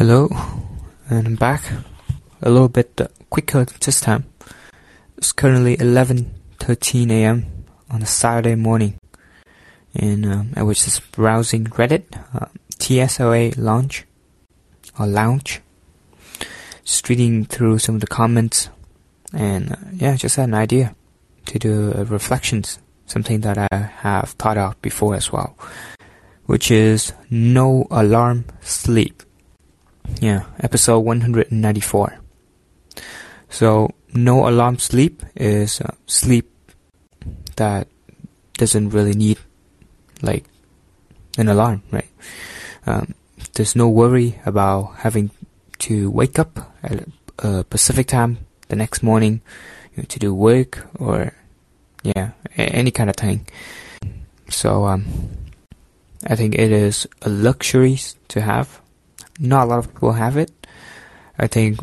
Hello, and I'm back. A little bit uh, quicker this time. It's currently 11:13 a.m. on a Saturday morning, and um, I was just browsing Reddit, uh, TSLA launch or lounge, just reading through some of the comments, and uh, yeah, just had an idea to do uh, reflections, something that I have thought of before as well, which is no alarm sleep. Yeah, episode 194. So, no alarm sleep is uh, sleep that doesn't really need like an alarm, right? Um, there's no worry about having to wake up at a Pacific time the next morning you know, to do work or yeah, any kind of thing. So um, I think it is a luxury to have. Not a lot of people have it. I think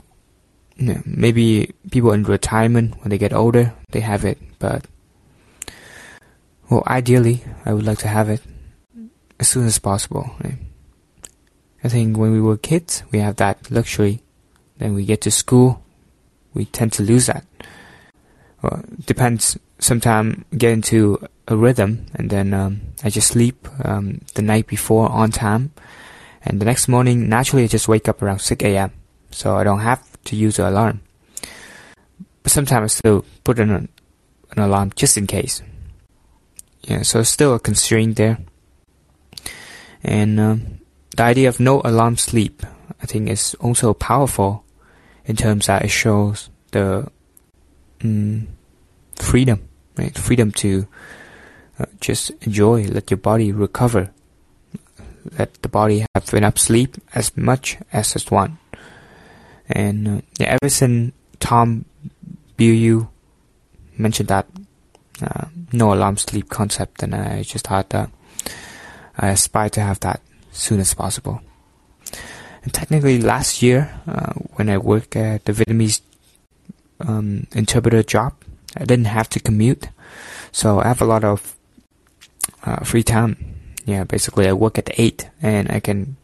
you know, maybe people in retirement when they get older they have it, but well, ideally I would like to have it as soon as possible. Right? I think when we were kids we have that luxury. Then we get to school, we tend to lose that. Well, depends. Sometimes get into a rhythm, and then um, I just sleep um, the night before on time, and the next morning naturally I just wake up around 6 a.m. So I don't have to use the alarm. But sometimes I still put in an, an alarm just in case. Yeah, so still a constraint there. And um, the idea of no alarm sleep, I think, is also powerful in terms that it shows the mm, freedom, right? Freedom to uh, just enjoy, let your body recover, let the body have enough sleep as much as just one. And uh, yeah, ever since Tom Bilyeu mentioned that uh, no alarm sleep concept, and I just thought that I aspire to have that soon as possible. And technically, last year uh, when I worked at the Vietnamese um, interpreter job, I didn't have to commute, so I have a lot of uh, free time. Yeah, basically I work at eight, and I can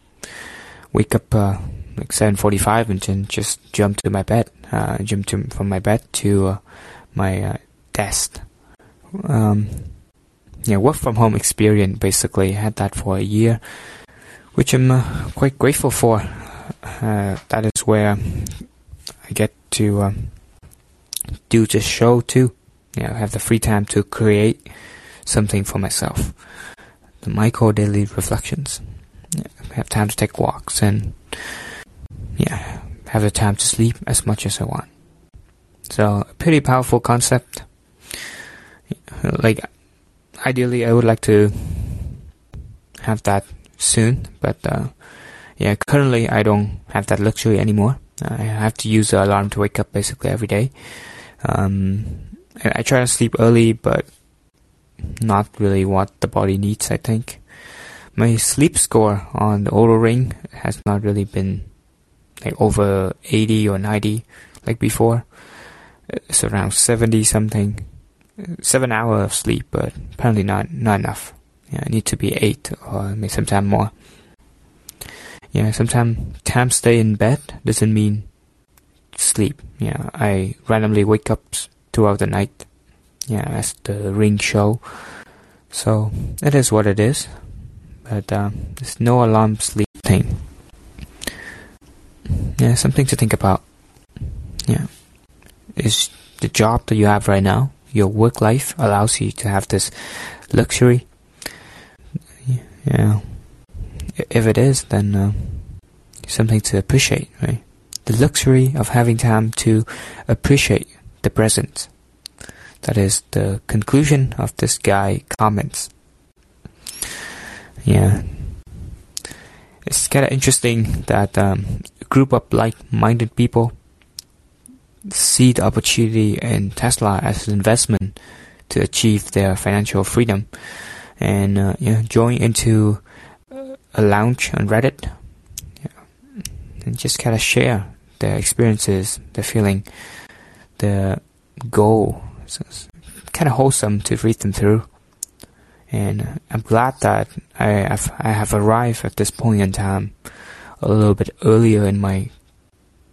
wake up uh, like seven forty-five and then just jump to my bed, uh, jump to, from my bed to uh, my uh, desk. Um, yeah, work from home experience basically I had that for a year, which I'm uh, quite grateful for. Uh, that is where I get to do this show too. Yeah, I have the free time to create something for myself. The micro daily reflections. Yeah, have time to take walks and yeah, have the time to sleep as much as I want. So a pretty powerful concept. Like ideally, I would like to have that soon, but uh, yeah, currently I don't have that luxury anymore. I have to use the alarm to wake up basically every day. Um, I try to sleep early, but not really what the body needs. I think my sleep score on the Oura Ring has not really been like over 80 or 90 like before. It's around 70 something. Seven hours of sleep, but apparently not not enough. Yeah, I need to be eight or maybe sometime more. Yeah, sometimes time stay in bed doesn't mean sleep. Yeah, I randomly wake up throughout the night. Yeah, as the ring show. So it is what it is. But um, there's no alarm sleep thing. Yeah, something to think about. Yeah, is the job that you have right now, your work life allows you to have this luxury. Yeah, if it is, then uh, something to appreciate, right? The luxury of having time to appreciate the present. That is the conclusion of this guy comments. Yeah. It's kind of interesting that um, a group of like-minded people see the opportunity in Tesla as an investment to achieve their financial freedom and uh, join into a lounge on Reddit and just kind of share their experiences, their feeling, the goal. So it's kind of wholesome to read them through. And I'm glad that I have, I have arrived at this point in time a little bit earlier in my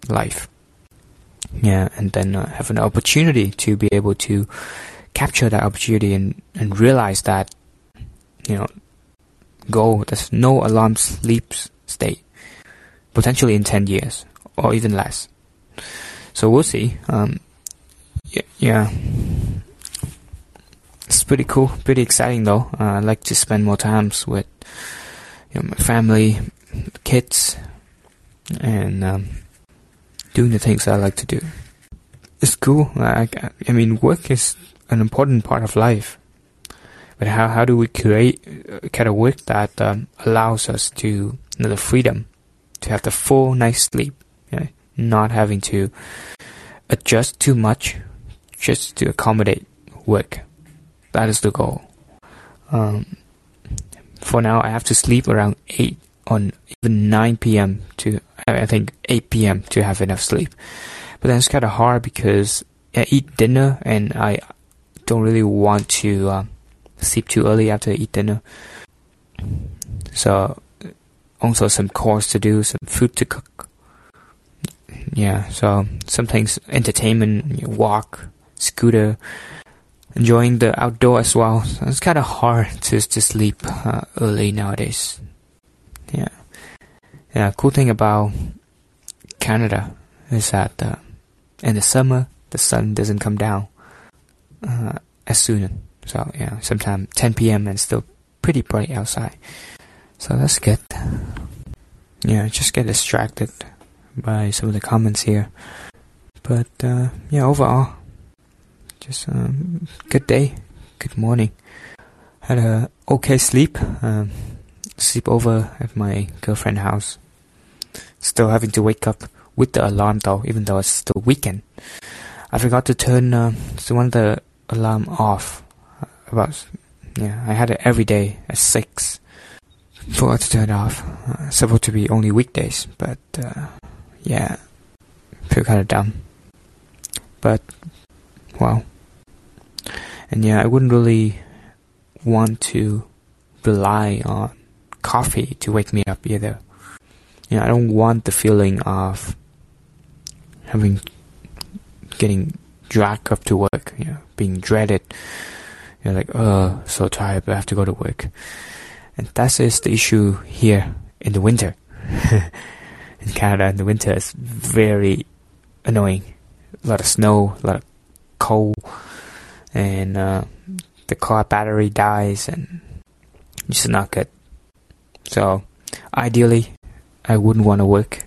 life. Yeah, and then uh, have an opportunity to be able to capture that opportunity and, and realize that, you know, go, there's no alarm sleep state, potentially in 10 years or even less. So we'll see. Um, yeah, it's pretty cool, pretty exciting though. Uh, I like to spend more times with you know, my family, kids, and um, doing the things I like to do. It's cool. I, I mean, work is an important part of life. But how, how do we create kind of work that um, allows us to you know, the freedom to have the full night's sleep, you know, not having to adjust too much just to accommodate work. That is the goal. Um, for now, I have to sleep around 8 on even 9 p.m. to, I think 8 p.m. to have enough sleep. But then it's kind of hard because I eat dinner and I don't really want to uh, sleep too early after I eat dinner. So also some chores to do, some food to cook. Yeah, so sometimes entertainment, walk, scooter, enjoying the outdoor as well. It's kind of hard to to sleep uh, early nowadays. Yeah, yeah. Cool thing about Canada is that uh, in the summer the sun doesn't come down uh, as soon. So yeah, sometimes 10 p.m. and still pretty bright outside. So that's good. Yeah, just get distracted by some of the comments here. But uh, yeah, overall, just um, good day, good morning. Had a okay sleep. Um, sleep over at my girlfriend's house. Still having to wake up with the alarm though, even though it's still weekend. I forgot to turn uh, one of the alarm off. About yeah, I had it every day at six. Forgot to turn it off. Uh, supposed to be only weekdays, but uh, yeah, feel kind of dumb. But well, and yeah, I wouldn't really want to rely on coffee to wake me up either. You know, I don't want the feeling of having getting dragged up to work, you know, being dreaded. You're like, oh, so tired, but I have to go to work. And that is the issue here in the winter. in Canada, in the winter, it's very annoying. A lot of snow, a lot of cold, and uh, the car battery dies, and it's not good. So, ideally, I wouldn't want to work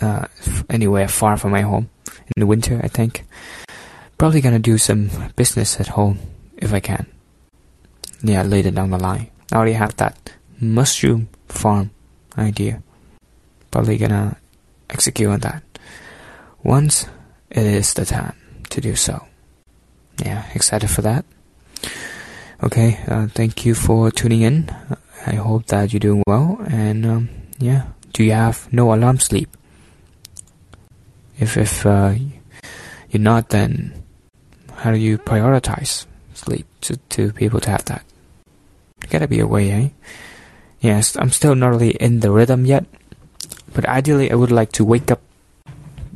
uh, anywhere far from my home in the winter. I think probably gonna do some business at home if I can. Yeah, later down the line. I already have that mushroom farm idea. Probably gonna execute on that once it is the time to do so. Yeah, excited for that. Okay, uh, thank you for tuning in. I hope that you're doing well. And um, yeah, do you have no alarm sleep? If if uh, you're not, then how do you prioritize sleep to to be able to have that? gotta be a way, eh? Yes, I'm still not really in the rhythm yet, but ideally I would like to wake up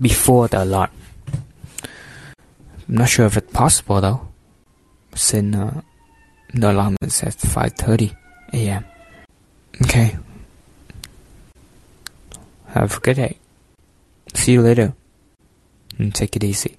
before the alarm. I'm not sure if it's possible though, since uh, the alarm is at 5:30 a.m. Okay. Have a good day. See you later and take it easy.